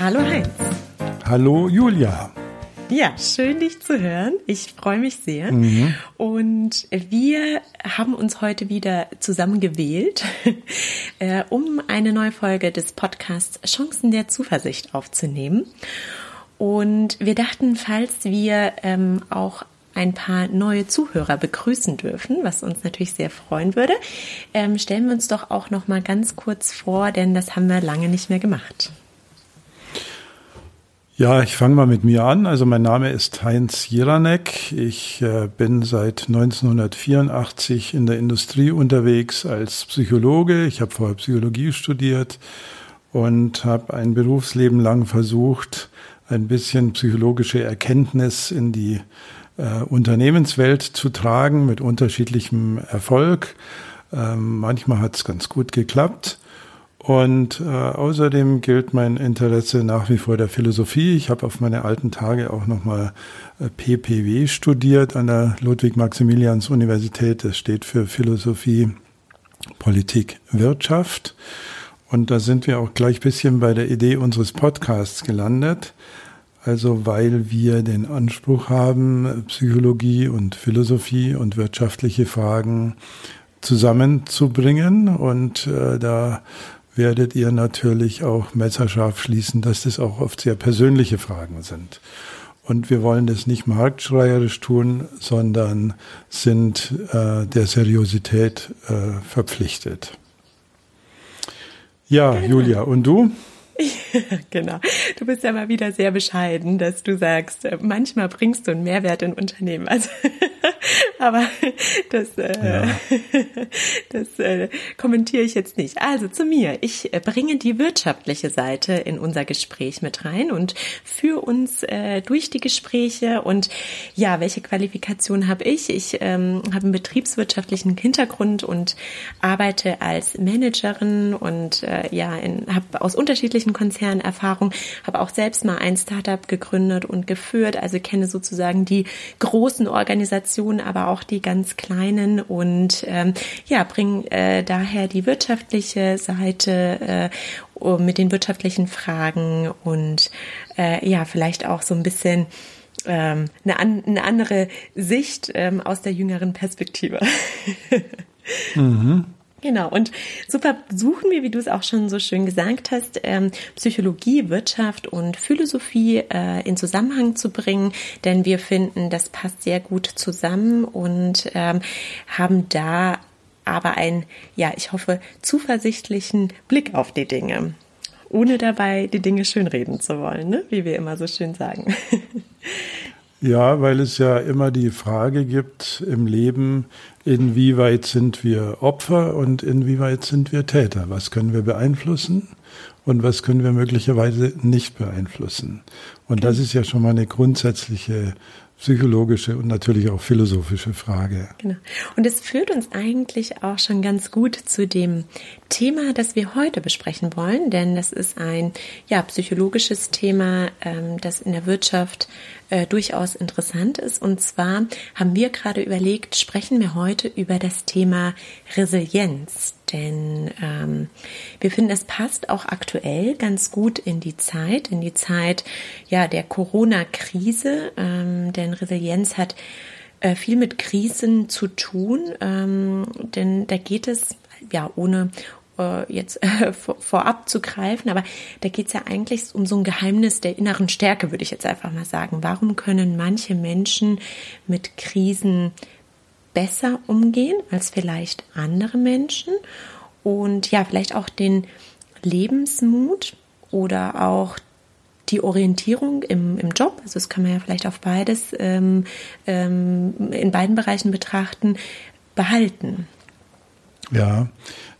Hallo Heinz. Hallo Julia. Ja, schön dich zu hören. Ich freue mich sehr. Mhm. Und wir haben uns heute wieder zusammengewählt, äh, um eine neue Folge des Podcasts Chancen der Zuversicht aufzunehmen. Und wir dachten, falls wir ähm, auch ein paar neue Zuhörer begrüßen dürfen, was uns natürlich sehr freuen würde, ähm, stellen wir uns doch auch noch mal ganz kurz vor, denn das haben wir lange nicht mehr gemacht. Ja, ich fange mal mit mir an. Also mein Name ist Heinz Jiranek. Ich äh, bin seit 1984 in der Industrie unterwegs als Psychologe. Ich habe vorher Psychologie studiert und habe ein Berufsleben lang versucht, ein bisschen psychologische Erkenntnis in die äh, Unternehmenswelt zu tragen mit unterschiedlichem Erfolg. Ähm, manchmal hat es ganz gut geklappt. Und äh, außerdem gilt mein Interesse nach wie vor der Philosophie. Ich habe auf meine alten Tage auch nochmal äh, PPW studiert an der Ludwig-Maximilians-Universität. Das steht für Philosophie, Politik, Wirtschaft. Und da sind wir auch gleich bisschen bei der Idee unseres Podcasts gelandet. Also weil wir den Anspruch haben, Psychologie und Philosophie und wirtschaftliche Fragen zusammenzubringen. Und äh, da werdet ihr natürlich auch messerscharf schließen, dass das auch oft sehr persönliche Fragen sind. Und wir wollen das nicht marktschreierisch tun, sondern sind äh, der Seriosität äh, verpflichtet. Ja. Julia, und du? genau. Du bist ja mal wieder sehr bescheiden, dass du sagst, äh, manchmal bringst du einen Mehrwert in Unternehmen. Also, aber das, äh, ja. das äh, kommentiere ich jetzt nicht. Also zu mir. Ich äh, bringe die wirtschaftliche Seite in unser Gespräch mit rein und führe uns äh, durch die Gespräche. Und ja, welche Qualifikation habe ich? Ich ähm, habe einen betriebswirtschaftlichen Hintergrund und arbeite als Managerin und äh, ja, habe aus unterschiedlichen Konzernen Erfahrung, habe auch selbst mal ein Startup gegründet und geführt, also kenne sozusagen die großen Organisationen, aber auch die ganz kleinen und ähm, ja, bringe äh, daher die wirtschaftliche Seite äh, mit den wirtschaftlichen Fragen und äh, ja, vielleicht auch so ein bisschen ähm, eine, an, eine andere Sicht ähm, aus der jüngeren Perspektive. mhm. Genau, und super suchen wir, wie du es auch schon so schön gesagt hast, ähm, Psychologie, Wirtschaft und Philosophie äh, in Zusammenhang zu bringen, denn wir finden, das passt sehr gut zusammen und ähm, haben da aber einen, ja, ich hoffe, zuversichtlichen Blick auf die Dinge, ohne dabei die Dinge schönreden zu wollen, ne? wie wir immer so schön sagen. Ja, weil es ja immer die Frage gibt im Leben, inwieweit sind wir Opfer und inwieweit sind wir Täter? Was können wir beeinflussen und was können wir möglicherweise nicht beeinflussen? Und das ist ja schon mal eine grundsätzliche psychologische und natürlich auch philosophische Frage. Genau. Und es führt uns eigentlich auch schon ganz gut zu dem Thema, das wir heute besprechen wollen, denn das ist ein ja psychologisches Thema, ähm, das in der Wirtschaft äh, durchaus interessant ist. Und zwar haben wir gerade überlegt, sprechen wir heute über das Thema Resilienz. Denn ähm, wir finden, es passt auch aktuell ganz gut in die Zeit, in die Zeit ja der Corona-Krise. Ähm, denn Resilienz hat äh, viel mit Krisen zu tun, ähm, denn da geht es ja ohne äh, jetzt äh, vorab zu greifen, aber da geht es ja eigentlich um so ein Geheimnis der inneren Stärke, würde ich jetzt einfach mal sagen. Warum können manche Menschen mit Krisen besser umgehen als vielleicht andere Menschen? Und ja, vielleicht auch den Lebensmut oder auch die Orientierung im, im Job, also das kann man ja vielleicht auf beides, ähm, ähm, in beiden Bereichen betrachten, behalten. Ja,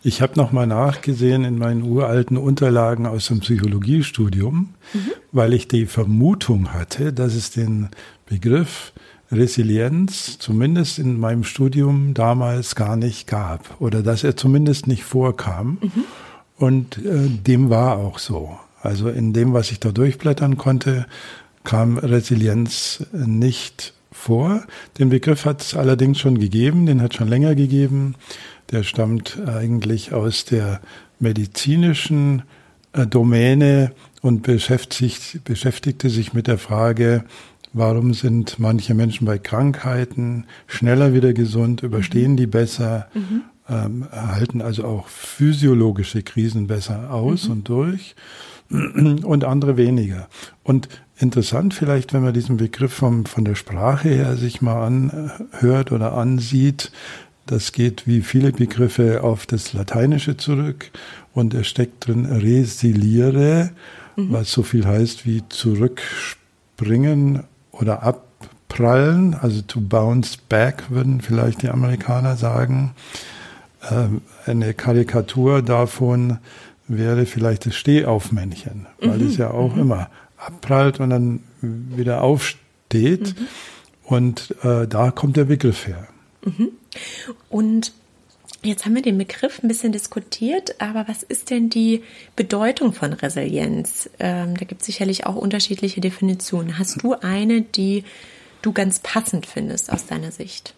ich habe nochmal nachgesehen in meinen uralten Unterlagen aus dem Psychologiestudium, mhm. weil ich die Vermutung hatte, dass es den Begriff Resilienz zumindest in meinem Studium damals gar nicht gab oder dass er zumindest nicht vorkam. Mhm. Und äh, dem war auch so. Also in dem, was ich da durchblättern konnte, kam Resilienz nicht vor. Den Begriff hat es allerdings schon gegeben, den hat schon länger gegeben. Der stammt eigentlich aus der medizinischen äh, Domäne und beschäftigt, beschäftigte sich mit der Frage, warum sind manche Menschen bei Krankheiten schneller wieder gesund, überstehen die besser, mhm. ähm, halten also auch physiologische Krisen besser aus mhm. und durch und andere weniger. Und interessant vielleicht, wenn man diesen Begriff vom, von der Sprache her sich mal anhört oder ansieht, das geht wie viele Begriffe auf das Lateinische zurück und er steckt drin resiliere, mhm. was so viel heißt wie zurückspringen oder abprallen, also to bounce back, würden vielleicht die Amerikaner sagen. Ähm, eine Karikatur davon wäre vielleicht das Stehaufmännchen, weil mhm. es ja auch mhm. immer abprallt und dann wieder aufsteht. Mhm. Und äh, da kommt der Begriff her. Mhm. Und Jetzt haben wir den Begriff ein bisschen diskutiert, aber was ist denn die Bedeutung von Resilienz? Ähm, da gibt es sicherlich auch unterschiedliche Definitionen. Hast du eine, die du ganz passend findest aus deiner Sicht?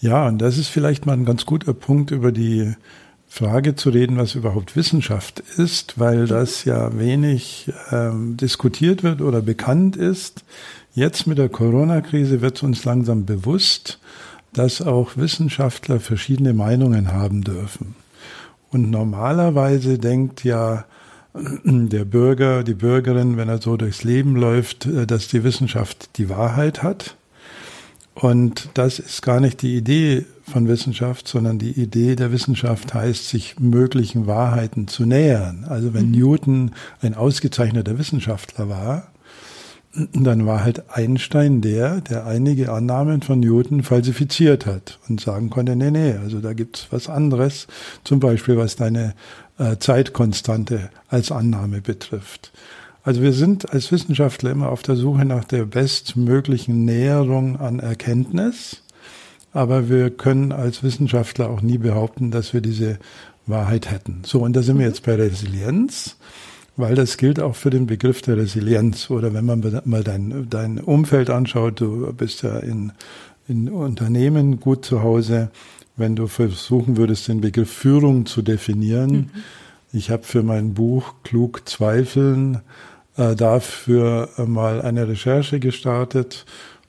Ja, und das ist vielleicht mal ein ganz guter Punkt, über die Frage zu reden, was überhaupt Wissenschaft ist, weil das ja wenig ähm, diskutiert wird oder bekannt ist. Jetzt mit der Corona-Krise wird es uns langsam bewusst, dass auch Wissenschaftler verschiedene Meinungen haben dürfen. Und normalerweise denkt ja der Bürger, die Bürgerin, wenn er so durchs Leben läuft, äh, dass die Wissenschaft die Wahrheit hat. Und das ist gar nicht die Idee von Wissenschaft, sondern die Idee der Wissenschaft heißt, sich möglichen Wahrheiten zu nähern. Also wenn mhm. Newton ein ausgezeichneter Wissenschaftler war, dann war halt Einstein der, der einige Annahmen von Newton falsifiziert hat und sagen konnte, nee, nee, also da gibt's was anderes, zum Beispiel was deine äh, Zeitkonstante als Annahme betrifft. Also wir sind als Wissenschaftler immer auf der Suche nach der bestmöglichen Näherung an Erkenntnis, aber wir können als Wissenschaftler auch nie behaupten, dass wir diese Wahrheit hätten. So, und da sind wir jetzt bei Resilienz weil das gilt auch für den Begriff der Resilienz. Oder wenn man mal dein, dein Umfeld anschaut, du bist ja in, in Unternehmen gut zu Hause, wenn du versuchen würdest, den Begriff Führung zu definieren. Mhm. Ich habe für mein Buch Klug Zweifeln äh, dafür mal eine Recherche gestartet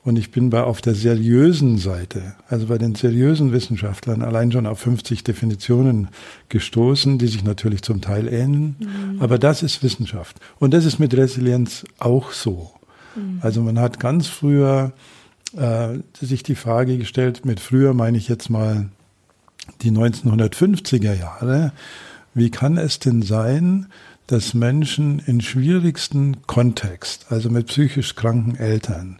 und ich bin bei auf der seriösen Seite, also bei den seriösen Wissenschaftlern, allein schon auf 50 Definitionen gestoßen, die sich natürlich zum Teil ähneln. Mhm. Aber das ist Wissenschaft. Und das ist mit Resilienz auch so. Mhm. Also man hat ganz früher äh, sich die Frage gestellt, mit früher meine ich jetzt mal die 1950er Jahre, wie kann es denn sein, dass Menschen in schwierigsten Kontext, also mit psychisch kranken Eltern,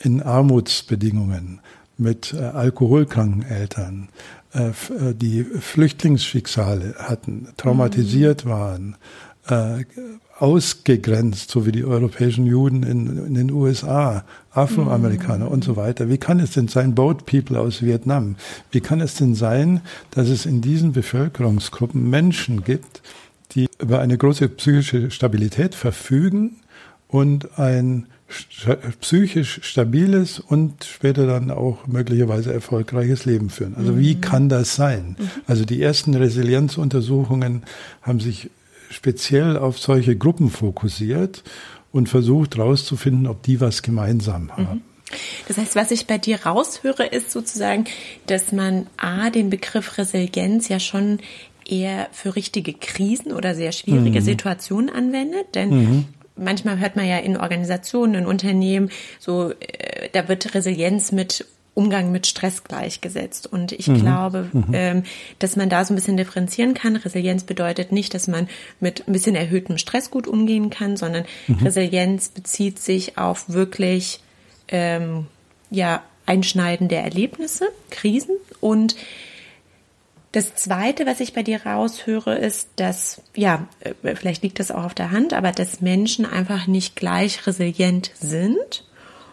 in Armutsbedingungen mit äh, alkoholkranken Eltern, äh, äh, die Flüchtlingsschicksale hatten, traumatisiert mhm. waren, äh, ausgegrenzt, so wie die europäischen Juden in, in den USA, Afroamerikaner mhm. und so weiter. Wie kann es denn sein, Boat People aus Vietnam, wie kann es denn sein, dass es in diesen Bevölkerungsgruppen Menschen gibt, die über eine große psychische Stabilität verfügen und ein psychisch stabiles und später dann auch möglicherweise erfolgreiches Leben führen. Also mhm. wie kann das sein? Mhm. Also die ersten Resilienzuntersuchungen haben sich speziell auf solche Gruppen fokussiert und versucht herauszufinden, ob die was gemeinsam haben. Mhm. Das heißt, was ich bei dir raushöre, ist sozusagen, dass man A, den Begriff Resilienz ja schon eher für richtige Krisen oder sehr schwierige mhm. Situationen anwendet. Denn mhm manchmal hört man ja in Organisationen, in Unternehmen, so, äh, da wird Resilienz mit Umgang mit Stress gleichgesetzt. Und ich mhm. glaube, mhm. Ähm, dass man da so ein bisschen differenzieren kann. Resilienz bedeutet nicht, dass man mit ein bisschen erhöhtem Stress gut umgehen kann, sondern mhm. Resilienz bezieht sich auf wirklich ähm, ja einschneidende Erlebnisse, Krisen und das Zweite, was ich bei dir raushöre, ist, dass, ja, äh, vielleicht liegt das auch auf der Hand, aber dass Menschen einfach nicht gleich resilient sind.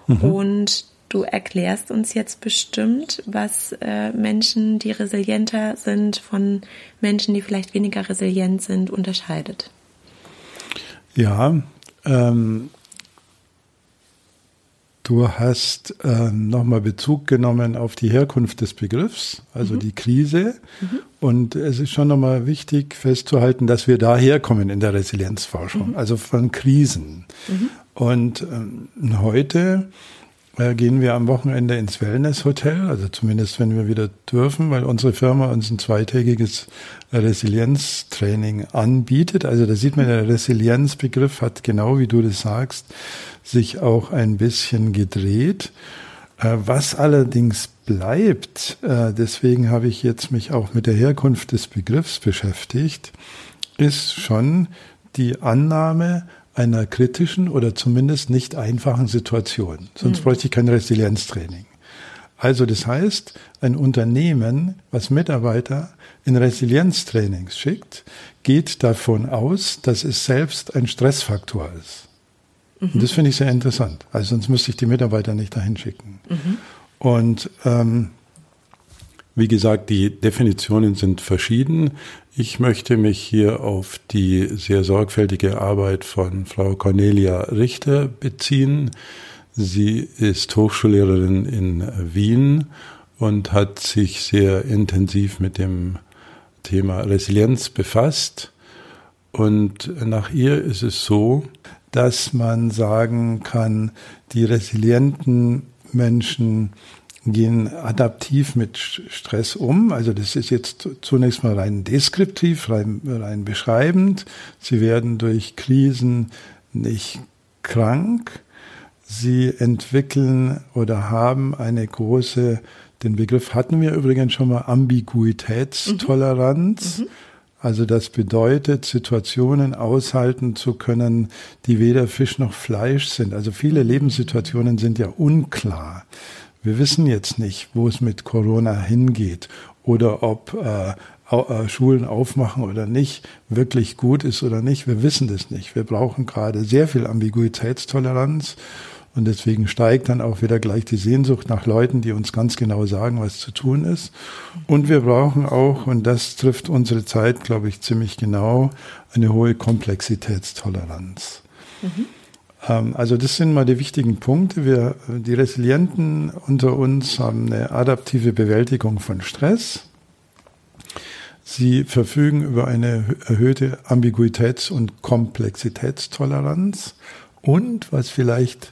Mhm. Und du erklärst uns jetzt bestimmt, was äh, Menschen, die resilienter sind, von Menschen, die vielleicht weniger resilient sind, unterscheidet. Ja, ähm, Du hast äh, nochmal Bezug genommen auf die Herkunft des Begriffs, also mhm. die Krise. Mhm. Und es ist schon nochmal wichtig festzuhalten, dass wir daher kommen in der Resilienzforschung, mhm. also von Krisen. Mhm. Und ähm, heute gehen wir am Wochenende ins Wellness-Hotel, also zumindest wenn wir wieder dürfen, weil unsere Firma uns ein zweitägiges Resilienztraining anbietet. Also da sieht man, der Resilienzbegriff hat genau wie du das sagst, sich auch ein bisschen gedreht. Äh, was allerdings bleibt, äh, deswegen habe ich jetzt mich auch mit der Herkunft des Begriffs beschäftigt, ist schon die Annahme, einer kritischen oder zumindest nicht einfachen Situation. Sonst mhm. bräuchte ich kein Resilienztraining. Also das heißt, ein Unternehmen, was Mitarbeiter in Resilienztrainings schickt, geht davon aus, dass es selbst ein Stressfaktor ist. Mhm. Und das finde ich sehr interessant. Also sonst müsste ich die Mitarbeiter nicht dahin schicken. Mhm. Und ähm, wie gesagt, die Definitionen sind verschieden. Ich möchte mich hier auf die sehr sorgfältige Arbeit von Frau Cornelia Richter beziehen. Sie ist Hochschullehrerin in Wien und hat sich sehr intensiv mit dem Thema Resilienz befasst. Und nach ihr ist es so, dass man sagen kann, die resilienten Menschen gehen adaptiv mit Stress um. Also das ist jetzt zunächst mal rein deskriptiv, rein, rein beschreibend. Sie werden durch Krisen nicht krank. Sie entwickeln oder haben eine große, den Begriff hatten wir übrigens schon mal, Ambiguitätstoleranz. Mhm. Mhm. Also das bedeutet, Situationen aushalten zu können, die weder Fisch noch Fleisch sind. Also viele Lebenssituationen sind ja unklar. Wir wissen jetzt nicht, wo es mit Corona hingeht oder ob äh, äh, Schulen aufmachen oder nicht, wirklich gut ist oder nicht. Wir wissen das nicht. Wir brauchen gerade sehr viel Ambiguitätstoleranz und deswegen steigt dann auch wieder gleich die Sehnsucht nach Leuten, die uns ganz genau sagen, was zu tun ist. Und wir brauchen auch, und das trifft unsere Zeit, glaube ich, ziemlich genau, eine hohe Komplexitätstoleranz. Mhm. Ähm, also das sind mal die wichtigen Punkte. Wir, die Resilienten unter uns haben eine adaptive Bewältigung von Stress. Sie verfügen über eine erhöhte Ambiguitäts- und Komplexitätstoleranz. Und was vielleicht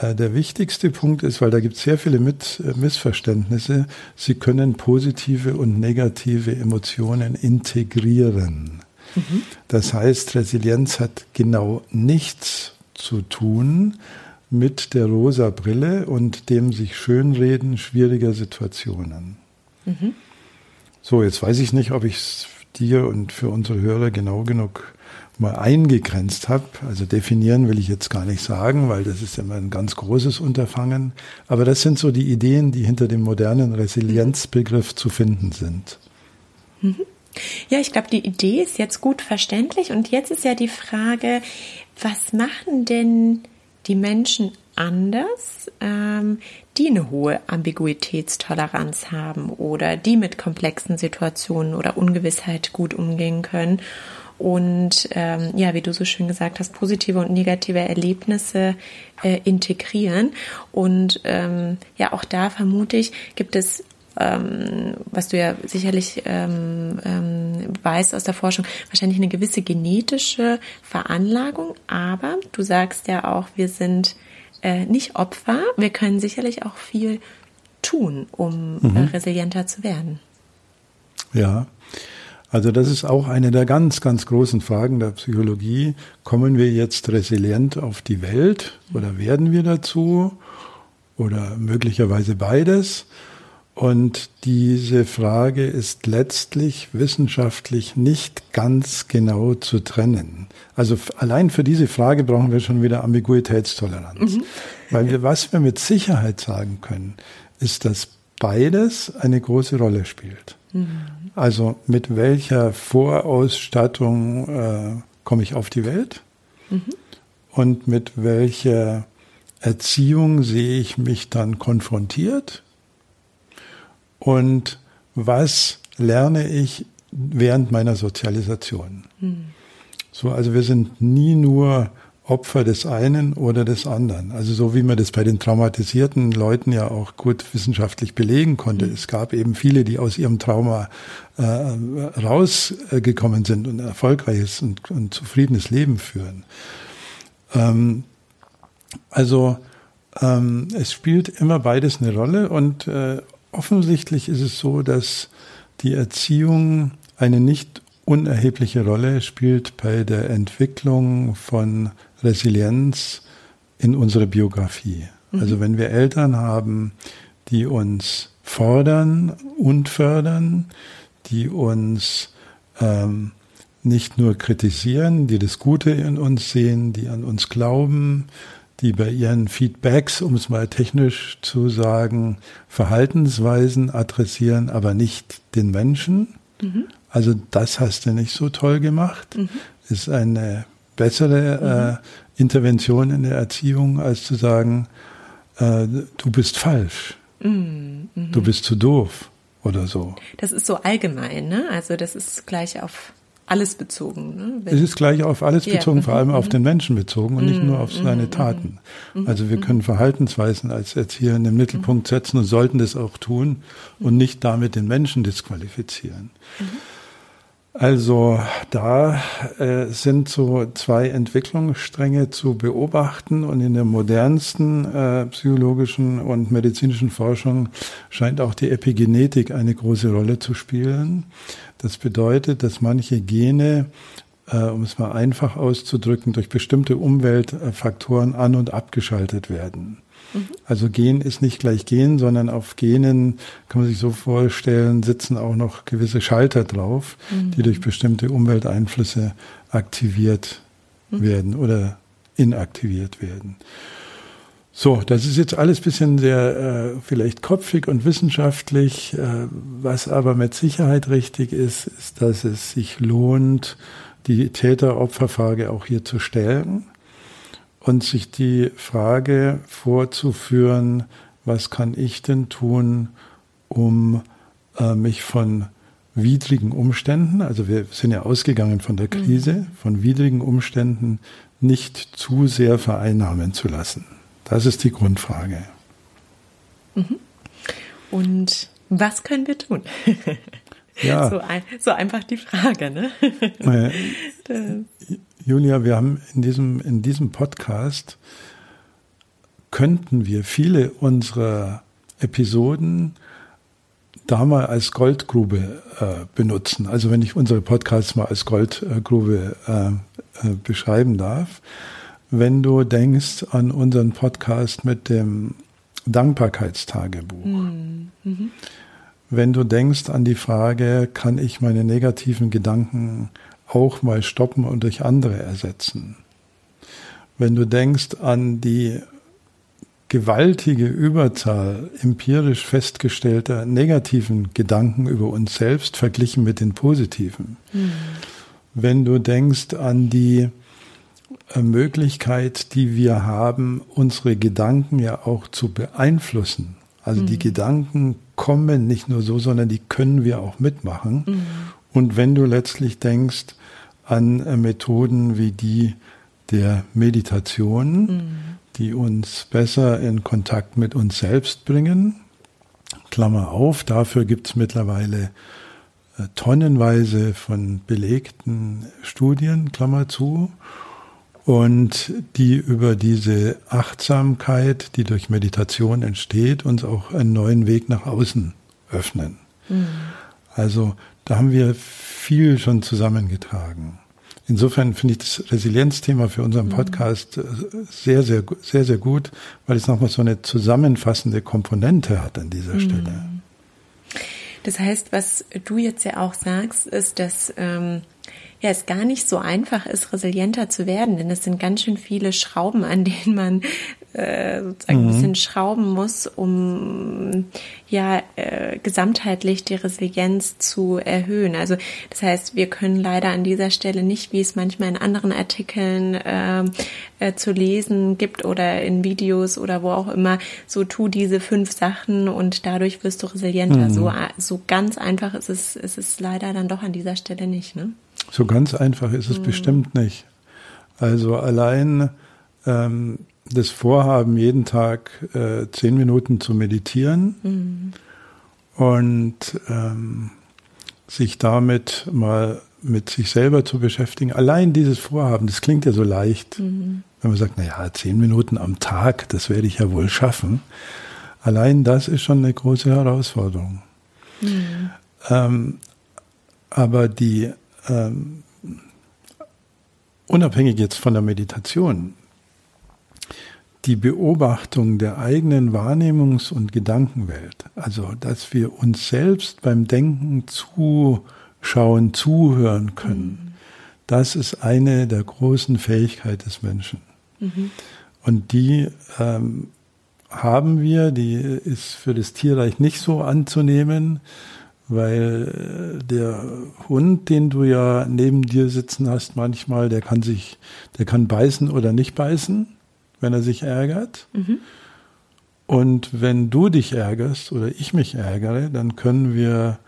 äh, der wichtigste Punkt ist, weil da gibt es sehr viele Mit äh, Missverständnisse, sie können positive und negative Emotionen integrieren. Mhm. Das heißt, Resilienz hat genau nichts zu tun mit der rosa Brille und dem sich schönreden schwieriger Situationen. Mhm. So, jetzt weiß ich nicht, ob ich es dir und für unsere Hörer genau genug mal eingegrenzt habe. Also definieren will ich jetzt gar nicht sagen, weil das ist immer ein ganz großes Unterfangen. Aber das sind so die Ideen, die hinter dem modernen Resilienzbegriff zu finden sind. Mhm. Ja, ich glaube, die Idee ist jetzt gut verständlich. Und jetzt ist ja die Frage, was machen denn die Menschen anders, ähm, die eine hohe Ambiguitätstoleranz haben oder die mit komplexen Situationen oder Ungewissheit gut umgehen können und ähm, ja, wie du so schön gesagt hast, positive und negative Erlebnisse äh, integrieren. Und ähm, ja, auch da vermute ich, gibt es ähm, was du ja sicherlich ähm, ähm, weißt aus der Forschung, wahrscheinlich eine gewisse genetische Veranlagung, aber du sagst ja auch, wir sind äh, nicht Opfer, wir können sicherlich auch viel tun, um mhm. äh, resilienter zu werden. Ja, also das ist auch eine der ganz, ganz großen Fragen der Psychologie. Kommen wir jetzt resilient auf die Welt oder werden wir dazu oder möglicherweise beides? Und diese Frage ist letztlich wissenschaftlich nicht ganz genau zu trennen. Also allein für diese Frage brauchen wir schon wieder Ambiguitätstoleranz. Mhm. Weil wir, was wir mit Sicherheit sagen können, ist, dass beides eine große Rolle spielt. Mhm. Also mit welcher Vorausstattung äh, komme ich auf die Welt mhm. und mit welcher Erziehung sehe ich mich dann konfrontiert und was lerne ich während meiner Sozialisation. Mhm. So, also wir sind nie nur Opfer des einen oder des anderen. Also so wie man das bei den traumatisierten Leuten ja auch gut wissenschaftlich belegen konnte. Mhm. Es gab eben viele, die aus ihrem Trauma äh, rausgekommen sind und ein erfolgreiches und, und zufriedenes Leben führen. Ähm, also ähm, es spielt immer beides eine Rolle und äh, offensichtlich ist es so, dass die Erziehung eine nicht unerhebliche Rolle spielt bei der Entwicklung von Resilienz in unserer Biografie. Mhm. Also wenn wir Eltern haben, die uns fordern und fördern, die uns ähm, nicht nur kritisieren, die das Gute in uns sehen, die an uns glauben, die bei ihren Feedbacks, um es mal technisch zu sagen, Verhaltensweisen adressieren, aber nicht den Menschen. Mhm. Also das hast du nicht so toll gemacht. Mhm. Ist eine bessere äh, Intervention in der Erziehung, als zu sagen, äh, du bist falsch, mhm. du bist zu doof oder so. Das ist so allgemein, ne? Also das ist gleich auf alles bezogen. Ne? es ist gleich auf alles bezogen, ja. vor allem auf mhm. den Menschen bezogen und nicht nur auf mhm. seine mhm. Taten. Also wir können Verhaltensweisen als Erzieher in den Mittelpunkt setzen und sollten das auch tun und nicht damit den Menschen disqualifizieren. Also da äh, sind so zwei Entwicklungsstränge zu beobachten und in der modernsten äh, psychologischen und medizinischen Forschung scheint auch die Epigenetik eine große Rolle zu spielen. Das bedeutet, dass manche Gene, äh, um es mal einfach auszudrücken, durch bestimmte Umweltfaktoren an und abgeschaltet werden. Also Gen ist nicht gleich Gen, sondern auf Genen kann man sich so vorstellen, sitzen auch noch gewisse Schalter drauf, mhm. die durch bestimmte Umwelteinflüsse aktiviert mhm. werden oder inaktiviert werden. So, das ist jetzt alles bisschen sehr äh, vielleicht kopfig und wissenschaftlich. Äh, was aber mit Sicherheit richtig ist, ist, dass es sich lohnt, die Täter-Opfer-Frage auch hier zu stellen und sich die Frage vorzuführen, was kann ich denn tun, um äh, mich von widrigen Umständen, also wir sind ja ausgegangen von der. Krise, mhm. von widrigen Umständen nicht zu sehr vereinnahmen zu lassen. Das ist die Grundfrage. Mhm. Und was können wir tun? Ja. So, ein, so einfach die Frage, ne? Julia, wir haben in diesem, in diesem Podcast könnten wir viele unserer Episoden da mal als Goldgrube äh, benutzen. Also wenn ich unsere Podcasts mal als Goldgrube äh, äh, beschreiben darf. Wenn du denkst an unseren Podcast mit dem Dankbarkeitstagebuch. Mhm. Mhm. Wenn du denkst an die Frage, kann ich meine negativen Gedanken auch mal stoppen und durch andere ersetzen. Wenn du denkst an die gewaltige Überzahl empirisch festgestellter negativen Gedanken über uns selbst verglichen mit den positiven. Mhm. Wenn du denkst an die äh, Möglichkeit, die wir haben, unsere Gedanken ja auch zu beeinflussen. Also mhm. die Gedanken kommen nicht nur so, sondern die können wir auch mitmachen. Mhm. Und wenn du letztlich denkst an äh, Methoden wie die der Meditation, mhm. die uns besser in Kontakt mit uns selbst bringen, Klammer auf, dafür gibt es mittlerweile äh, tonnenweise von belegten Studien, Klammer zu, und die über diese Achtsamkeit, die durch Meditation entsteht, uns auch einen neuen Weg nach außen öffnen. Mhm. Also da haben wir viel schon zusammengetragen. Insofern finde ich das Resilienzthema für unseren mhm. Podcast sehr, sehr, sehr, sehr gut, weil es nochmal so eine zusammenfassende Komponente hat an dieser mhm. Stelle. Das heißt, was du jetzt ja auch sagst, ist, dass ähm, ja, es gar nicht so einfach ist, resilienter zu werden, denn es sind ganz schön viele Schrauben, an denen man äh, sozusagen mhm. ein bisschen schrauben muss, um ja äh, gesamtheitlich die Resilienz zu erhöhen. Also das heißt, wir können leider an dieser Stelle nicht, wie es manchmal in anderen Artikeln äh, äh, zu lesen gibt oder in Videos oder wo auch immer, so tu diese fünf Sachen und dadurch wirst du resilienter. Mhm. So, so ganz einfach ist es, ist es leider dann doch an dieser Stelle nicht, ne? So ganz einfach ist es mhm. bestimmt nicht. Also allein ähm, das Vorhaben, jeden Tag äh, zehn Minuten zu meditieren mhm. und ähm, sich damit mal mit sich selber zu beschäftigen. Allein dieses Vorhaben, das klingt ja so leicht, mhm. wenn man sagt, na ja, zehn Minuten am Tag, das werde ich ja wohl schaffen. Allein das ist schon eine große Herausforderung. Mhm. Ähm, aber die ähm, unabhängig jetzt von der Meditation, die Beobachtung der eigenen Wahrnehmungs- und Gedankenwelt, also dass wir uns selbst beim Denken zuschauen, zuhören können, mhm. das ist eine der großen Fähigkeiten des Menschen. Mhm. Und die ähm, haben wir, die ist für das Tierreich nicht so anzunehmen, weil äh, der Hund, den du ja neben dir sitzen hast, manchmal, der kann sich, der kann beißen oder nicht beißen, wenn er sich ärgert. Mhm. Und wenn du dich ärgerst oder ich mich ärgere, dann können wir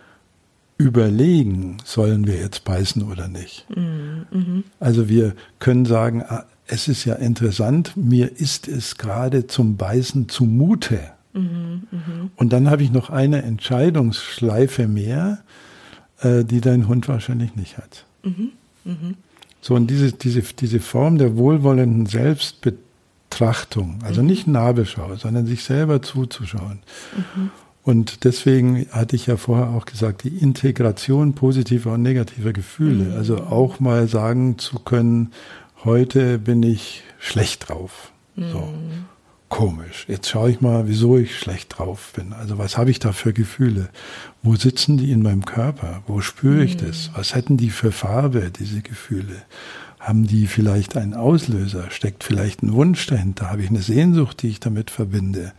überlegen, sollen wir jetzt beißen oder nicht. Mhm. mhm. Also wir können sagen, ah, es ist ja interessant, mir ist es gerade zum Beißen zumute. Mhm, mh. Und dann habe ich noch eine Entscheidungsschleife mehr, äh, die dein Hund wahrscheinlich nicht hat. Mhm, mh. So, und diese, diese, diese Form der wohlwollenden Selbstbetrachtung, also mhm. nicht Nabelschau, sondern sich selber zuzuschauen. Mhm. Und deswegen hatte ich ja vorher auch gesagt, die Integration positiver und negativer Gefühle, mhm. also auch mal sagen zu können, heute bin ich schlecht drauf. So. Mhm komisch. Jetzt schaue ich mal, wieso ich schlecht drauf bin. Also was habe ich da für Gefühle? Wo sitzen die in meinem Körper? Wo spüre ich mhm. das? Was hätten die für Farbe, diese Gefühle? Haben die vielleicht einen Auslöser? Steckt vielleicht ein Wunsch dahinter? Habe ich eine Sehnsucht, die ich damit verbinde?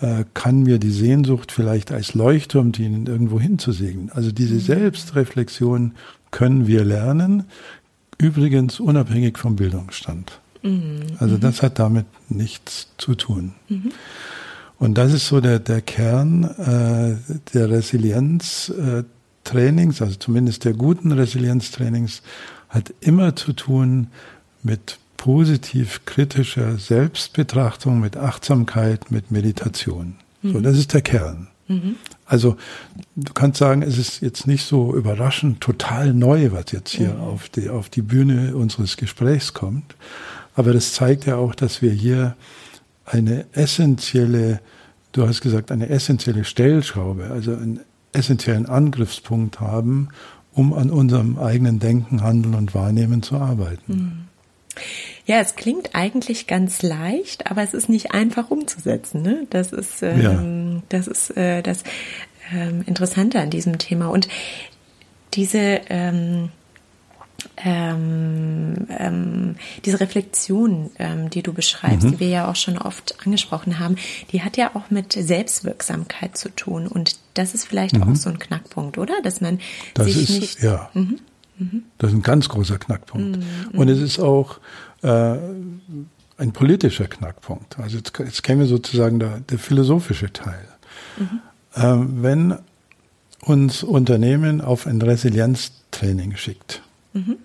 Äh, kann mir die Sehnsucht vielleicht als Leuchtturm dienen, irgendwo hinzusegnen? Also diese mhm. Selbstreflexion können wir lernen, übrigens unabhängig vom Bildungsstand. Mhm. Also das hat damit nichts zu tun. Mhm. Und das ist so der, der Kern äh, der Resilienztrainings, äh, also zumindest der guten Resilienztrainings, hat immer zu tun mit positiv kritischer Selbstbetrachtung, mit Achtsamkeit, mit Meditation. Mhm. So, das ist der Kern. Mhm. Also du kannst sagen, es ist jetzt nicht so überraschend, total neu, was jetzt hier mhm. auf, die, auf die Bühne unseres Gesprächs kommt. Aber das zeigt ja auch, dass wir hier eine essentielle, du hast gesagt, eine essentielle Stellschraube, also einen essentiellen Angriffspunkt haben, um an unserem eigenen Denken, Handeln und Wahrnehmen zu arbeiten. Hm. Ja, es klingt eigentlich ganz leicht, aber es ist nicht einfach umzusetzen. Ne? Das ist, ähm, ja. das, ist äh, das ähm, Interessante an diesem Thema. Und diese ähm, ähm, ähm, diese Reflexion, ähm, die du beschreibst, mhm. die wir ja auch schon oft angesprochen haben, die hat ja auch mit Selbstwirksamkeit zu tun. Und das ist vielleicht mhm. auch so ein Knackpunkt, oder? Dass man das sich ist, nicht. Ja. Mhm. mhm. Das ist ein ganz großer Knackpunkt. Mhm. Und es ist auch äh, ein politischer Knackpunkt. Also jetzt, jetzt käme sozusagen der, der philosophische Teil. Mhm. Ähm, wenn uns Unternehmen auf ein Resilienztraining schickt, Mhm.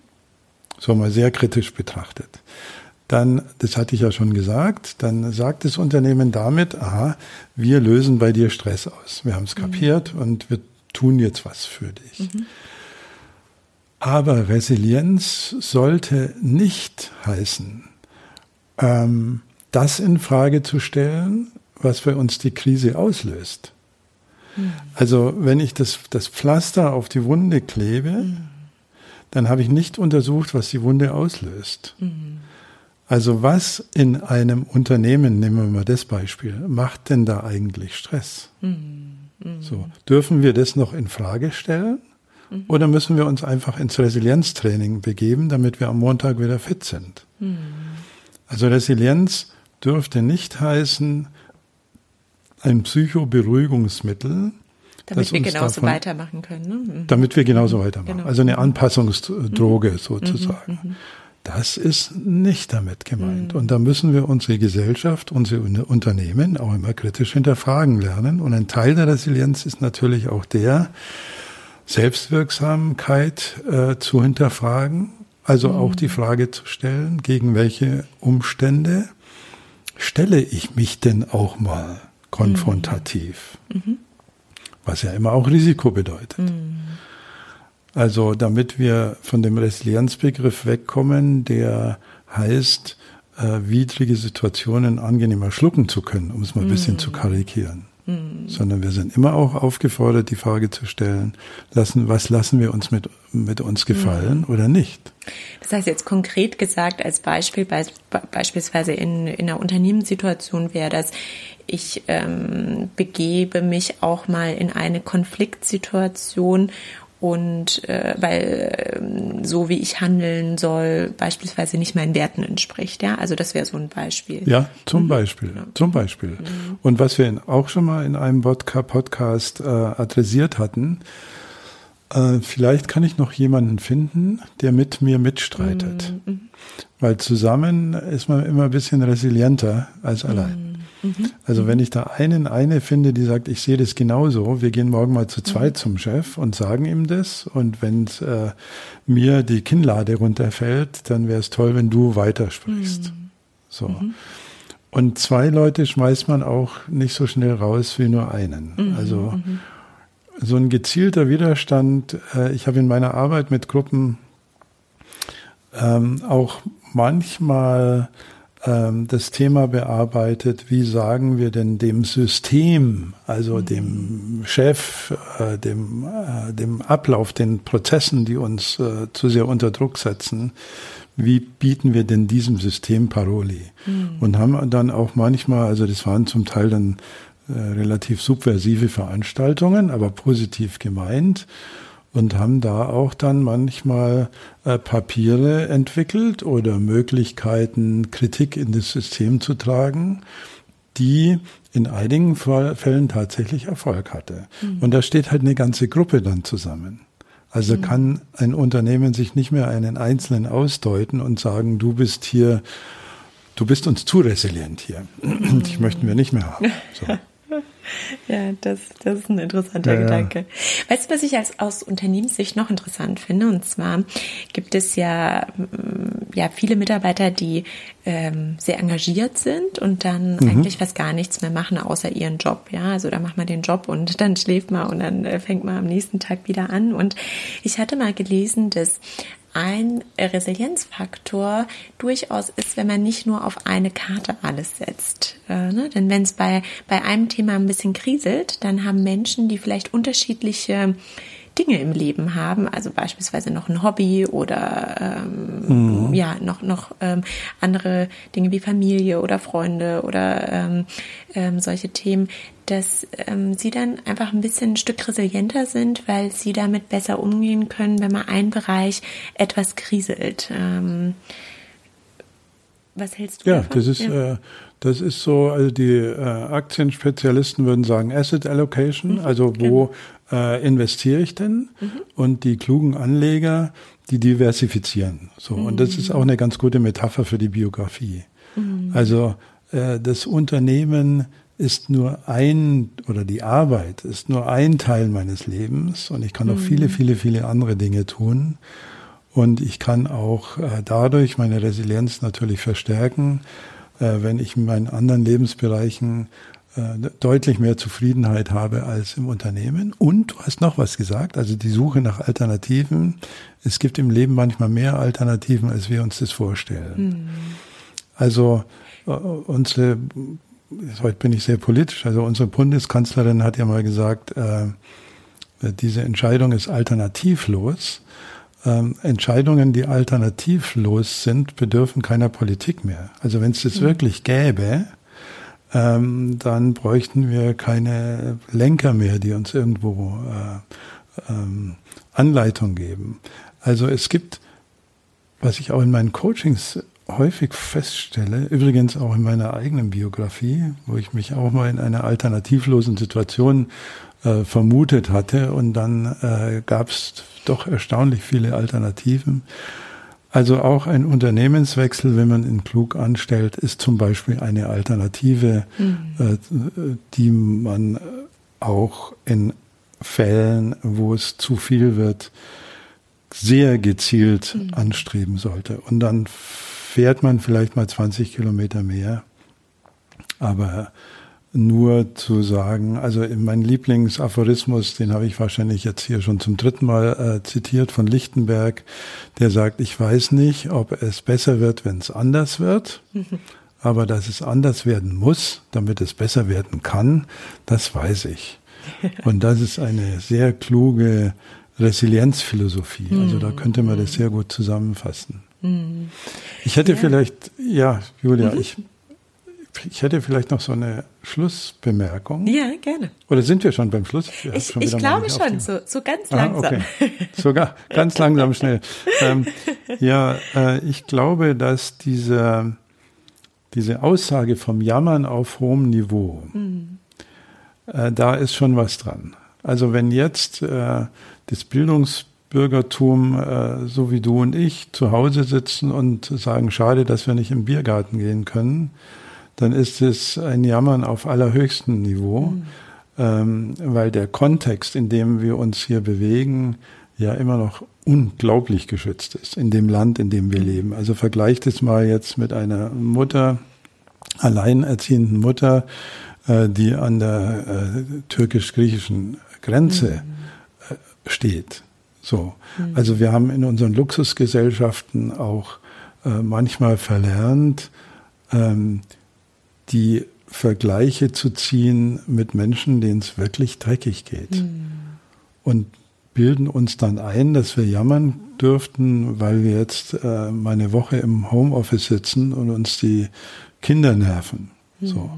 So mal sehr kritisch betrachtet. Dann, das hatte ich ja schon gesagt, dann sagt das Unternehmen damit, aha, wir lösen bei dir Stress aus. Wir haben es mhm. kapiert und wir tun jetzt was für dich. Mhm. Aber Resilienz sollte nicht heißen, ähm, das in Frage zu stellen, was für uns die Krise auslöst. Mhm. Also wenn ich das, das Pflaster auf die Wunde klebe, mhm dann habe ich nicht untersucht, was die Wunde auslöst. Mhm. Also was in einem Unternehmen, nehmen wir mal das Beispiel, macht denn da eigentlich Stress? Mhm. Mhm. So, dürfen wir das noch in Frage stellen? Oder müssen wir uns einfach ins Resilienztraining begeben, damit wir am Montag wieder fit sind? Also Resilienz dürfte nicht heißen, ein Psychoberuhigungsmittel, damit wir genauso davon, weitermachen können. Ne? Mhm. Damit wir genauso mhm. weitermachen. Genau. Also eine Anpassungsdroge mhm. sozusagen. Mhm. Das ist nicht damit gemeint. Mhm. Und da müssen wir unsere Gesellschaft, unsere Unternehmen auch immer kritisch hinterfragen lernen. Und ein Teil der Resilienz ist natürlich auch der, Selbstwirksamkeit äh, zu hinterfragen. Also auch die Frage zu stellen, gegen welche Umstände stelle ich mich denn auch mal konfrontativ? Mhm. Was ja immer auch Risiko bedeutet. Mhm. Also damit wir von dem Resilienzbegriff wegkommen, der heißt, äh, widrige Situationen angenehmer schlucken zu können, um es mal ein bisschen mm. zu karikieren. Mm. Sondern wir sind immer auch aufgefordert, die Frage zu stellen, lassen, was lassen wir uns mit, mit uns gefallen mm. oder nicht? Das heißt jetzt konkret gesagt als Beispiel, be beispielsweise in, in einer Unternehmenssituation wäre das, ich ähm, begebe mich auch mal in eine Konfliktsituation und äh, weil äh, so wie ich handeln soll beispielsweise nicht meinen Werten entspricht. Ja, also das wäre so ein Beispiel. Ja, zum mhm. Beispiel, ja. zum Beispiel. Mhm. Und was wir auch schon mal in einem Podcast äh, adressiert hatten, äh, vielleicht kann ich noch jemanden finden, der mit mir mitstreitet, mhm. weil zusammen ist man immer ein bisschen resilienter als allein. Mhm. Also wenn ich da einen, eine finde, die sagt, ich sehe das genauso, wir gehen morgen mal zu zweit mhm. zum Chef und sagen ihm das und wenn äh, mir die Kinnlade runterfällt, dann wäre es toll, wenn du weitersprichst. Mhm. So. Mhm. Und zwei Leute schmeißt man auch nicht so schnell raus wie nur einen. Mhm. Also mhm. so ein gezielter Widerstand. Äh, ich habe in meiner Arbeit mit Gruppen ähm, auch manchmal das Thema bearbeitet, wie sagen wir denn dem System, also mhm. dem Chef, äh, dem, äh, dem Ablauf, den Prozessen, die uns äh, zu sehr unter Druck setzen, wie bieten wir denn diesem System Paroli? Mhm. Und haben dann auch manchmal, also das waren zum Teil dann relativ subversive Veranstaltungen, aber positiv gemeint und haben da auch dann manchmal äh, Papiere entwickelt oder Möglichkeiten, Kritik in das System zu tragen, die in einigen Fällen tatsächlich Erfolg hatte. Mhm. Und da steht halt eine ganze Gruppe dann zusammen. Also mhm. kann ein Unternehmen sich nicht mehr einen Einzelnen ausdeuten und sagen, du bist hier, du bist uns zu resilient hier. Mhm. Ich möchten wir nicht mehr haben. So. Ja, das, das ist ein interessanter ja, Gedanke. Ja. Weißt du, was ich als aus Unternehmenssicht noch interessant finde? Und zwar gibt es ja, mm, ja viele Mitarbeiter, die ähm, sehr engagiert sind und dann mhm. eigentlich fast gar nichts mehr machen außer ihren Job. Ja, also da macht man den Job und dann schläft man und dann äh, fängt man am nächsten Tag wieder an. Und ich hatte mal gelesen, dass ein Resilienzfaktor durchaus ist, wenn man nicht nur auf eine Karte alles setzt. Äh, ne? Denn wenn es bei, bei einem Thema ein bisschen kriselt, dann haben Menschen, die vielleicht unterschiedliche Dinge im Leben haben, also beispielsweise noch ein Hobby oder ähm, mhm. ja noch noch ähm, andere Dinge wie Familie oder Freunde oder ähm, ähm, solche Themen, dass ähm, sie dann einfach ein bisschen ein Stück resilienter sind, weil sie damit besser umgehen können, wenn mal ein Bereich etwas kriselt. Ähm, was hältst du ja, davon? Das ist, ja, äh, das ist so, also die äh, Aktienspezialisten würden sagen Asset Allocation, mhm, also wo genau. äh, investiere ich denn? Mhm. Und die klugen Anleger, die diversifizieren. So, mhm. und das ist auch eine ganz gute Metapher für die Biografie. Mhm. Also äh, das Unternehmen ist nur ein, oder die Arbeit ist nur ein Teil meines Lebens und ich kann noch mhm. viele, viele, viele andere Dinge tun. Und ich kann auch äh, dadurch meine Resilienz natürlich verstärken, wenn ich in meinen anderen Lebensbereichen äh, deutlich mehr Zufriedenheit habe als im Unternehmen. Und du hast noch was gesagt, also die Suche nach Alternativen. Es gibt im Leben manchmal mehr Alternativen, als wir uns das vorstellen. Mhm. Also unsere heute bin ich sehr politisch, also unsere Bundeskanzlerin hat ja mal gesagt, äh, diese Entscheidung ist alternativlos. Ähm, Entscheidungen, die alternativlos sind, bedürfen keiner Politik mehr. Also wenn es das mhm. wirklich gäbe, ähm, dann bräuchten wir keine Lenker mehr, die uns irgendwo äh, ähm, Anleitung geben. Also es gibt, was ich auch in meinen Coachings häufig feststelle, übrigens auch in meiner eigenen Biografie, wo ich mich auch mal in einer alternativlosen Situation äh, vermutet hatte und dann äh, gab es doch erstaunlich viele Alternativen. Also auch ein Unternehmenswechsel, wenn man ihn klug anstellt, ist zum Beispiel eine Alternative, mhm. äh, die man auch in Fällen, wo es zu viel wird, sehr gezielt mhm. anstreben sollte. Und dann fährt man vielleicht mal 20 Kilometer mehr. Aber nur zu sagen, also mein Lieblingsaphorismus, den habe ich wahrscheinlich jetzt hier schon zum dritten Mal äh, zitiert von Lichtenberg, der sagt, ich weiß nicht, ob es besser wird, wenn es anders wird, mhm. aber dass es anders werden muss, damit es besser werden kann, das weiß ich. Und das ist eine sehr kluge Resilienzphilosophie. Also da könnte man das sehr gut zusammenfassen. Mhm. Ich hätte ja. vielleicht, ja, Julia, mhm. ich ich hätte vielleicht noch so eine Schlussbemerkung. Ja, gerne. Oder sind wir schon beim Schluss? Ich, schon ich glaube schon, so, so ganz langsam. Ah, okay. Sogar ganz langsam schnell. Ähm, ja, äh, ich glaube, dass diese, diese Aussage vom Jammern auf hohem Niveau, mhm. äh, da ist schon was dran. Also wenn jetzt äh, das Bildungsbürgertum, äh, so wie du und ich, zu Hause sitzen und sagen, schade, dass wir nicht im Biergarten gehen können, dann ist es ein Jammern auf allerhöchstem Niveau, mhm. ähm, weil der Kontext, in dem wir uns hier bewegen, ja immer noch unglaublich geschützt ist in dem Land, in dem wir leben. Also vergleicht es mal jetzt mit einer Mutter, alleinerziehenden Mutter, äh, die an der äh, türkisch-griechischen Grenze mhm. äh, steht. So. Mhm. Also wir haben in unseren Luxusgesellschaften auch äh, manchmal verlernt, ähm, die Vergleiche zu ziehen mit Menschen, denen es wirklich dreckig geht. Mhm. Und bilden uns dann ein, dass wir jammern dürften, weil wir jetzt äh, mal eine Woche im Homeoffice sitzen und uns die Kinder nerven. Mhm. So.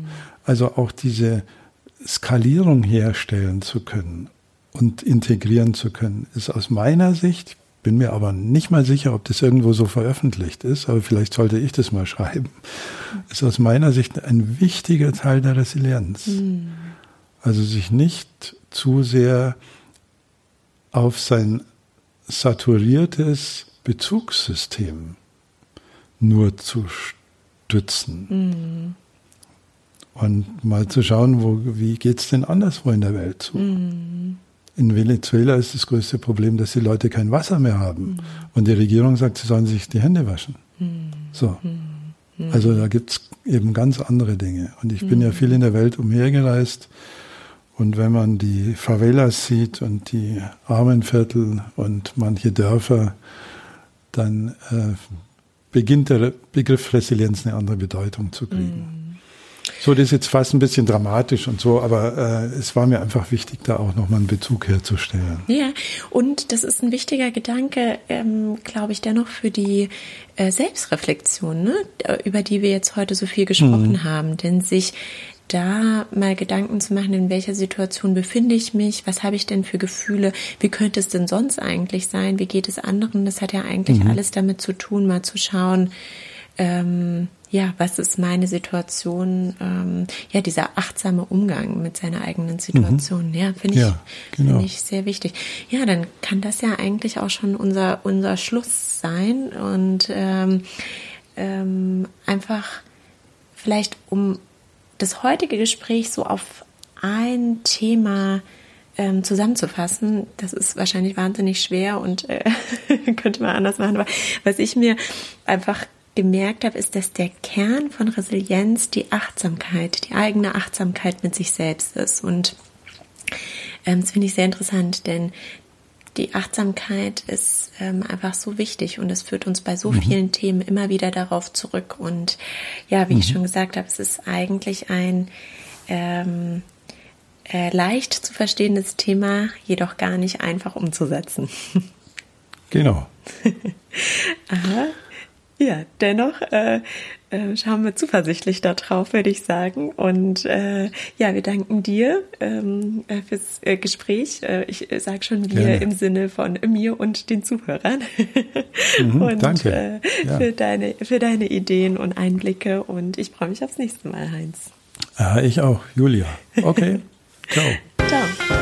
Also auch diese Skalierung herstellen zu können und integrieren zu können, ist aus meiner Sicht, bin mir aber nicht mal sicher, ob das irgendwo so veröffentlicht ist, aber vielleicht sollte ich das mal schreiben, ist aus meiner Sicht ein wichtiger Teil der Resilienz. Mhm. Also sich nicht zu sehr auf sein saturiertes Bezugssystem nur zu stützen. Mhm. Und mal zu schauen, wo, wie geht es denn anderswo in der Welt zu. Mhm. In Venezuela ist das größte Problem, dass die Leute kein Wasser mehr haben. Mhm. Und die Regierung sagt, sie sollen sich die Hände waschen. Mhm. So. Mhm. Also da gibt es eben ganz andere Dinge. Und ich bin ja viel in der Welt umhergereist. Und wenn man die Favelas sieht und die Armenviertel und manche Dörfer, dann äh, beginnt der Begriff Resilienz eine andere Bedeutung zu kriegen. So, das ist jetzt fast ein bisschen dramatisch und so, aber äh, es war mir einfach wichtig, da auch nochmal einen Bezug herzustellen. Ja, und das ist ein wichtiger Gedanke, ähm, glaube ich, dennoch für die äh, Selbstreflexion, ne? über die wir jetzt heute so viel gesprochen mhm. haben. Denn sich da mal Gedanken zu machen, in welcher Situation befinde ich mich, was habe ich denn für Gefühle, wie könnte es denn sonst eigentlich sein, wie geht es anderen, das hat ja eigentlich mhm. alles damit zu tun, mal zu schauen, ähm, ja, was ist meine Situation, ähm, ja, dieser achtsame Umgang mit seiner eigenen Situation, mhm. ja, finde ich, ja, genau. finde ich sehr wichtig. Ja, dann kann das ja eigentlich auch schon unser, unser Schluss sein und ähm, ähm, einfach vielleicht um das heutige Gespräch so auf ein Thema ähm, zusammenzufassen, das ist wahrscheinlich wahnsinnig schwer und äh, könnte man anders machen, aber was ich mir einfach gemerkt habe, ist, dass der Kern von Resilienz die Achtsamkeit, die eigene Achtsamkeit mit sich selbst ist. Und ähm, das finde ich sehr interessant, denn die Achtsamkeit ist ähm, einfach so wichtig und es führt uns bei so mhm. vielen Themen immer wieder darauf zurück. Und ja, wie mhm. ich schon gesagt habe, es ist eigentlich ein ähm, äh, leicht zu verstehendes Thema, jedoch gar nicht einfach umzusetzen. Genau. Aha. Ja, dennoch äh, äh, schauen wir zuversichtlich darauf, würde ich sagen. Und äh, ja, wir danken dir ähm, äh, fürs äh, Gespräch. Äh, ich äh, sage schon wir Gerne. im Sinne von mir und den Zuhörern. Mhm, und danke. Äh, ja. für, deine, für deine Ideen und Einblicke. Und ich freue mich aufs nächste Mal, Heinz. Ja, ich auch, Julia. Okay. Ciao. Ciao.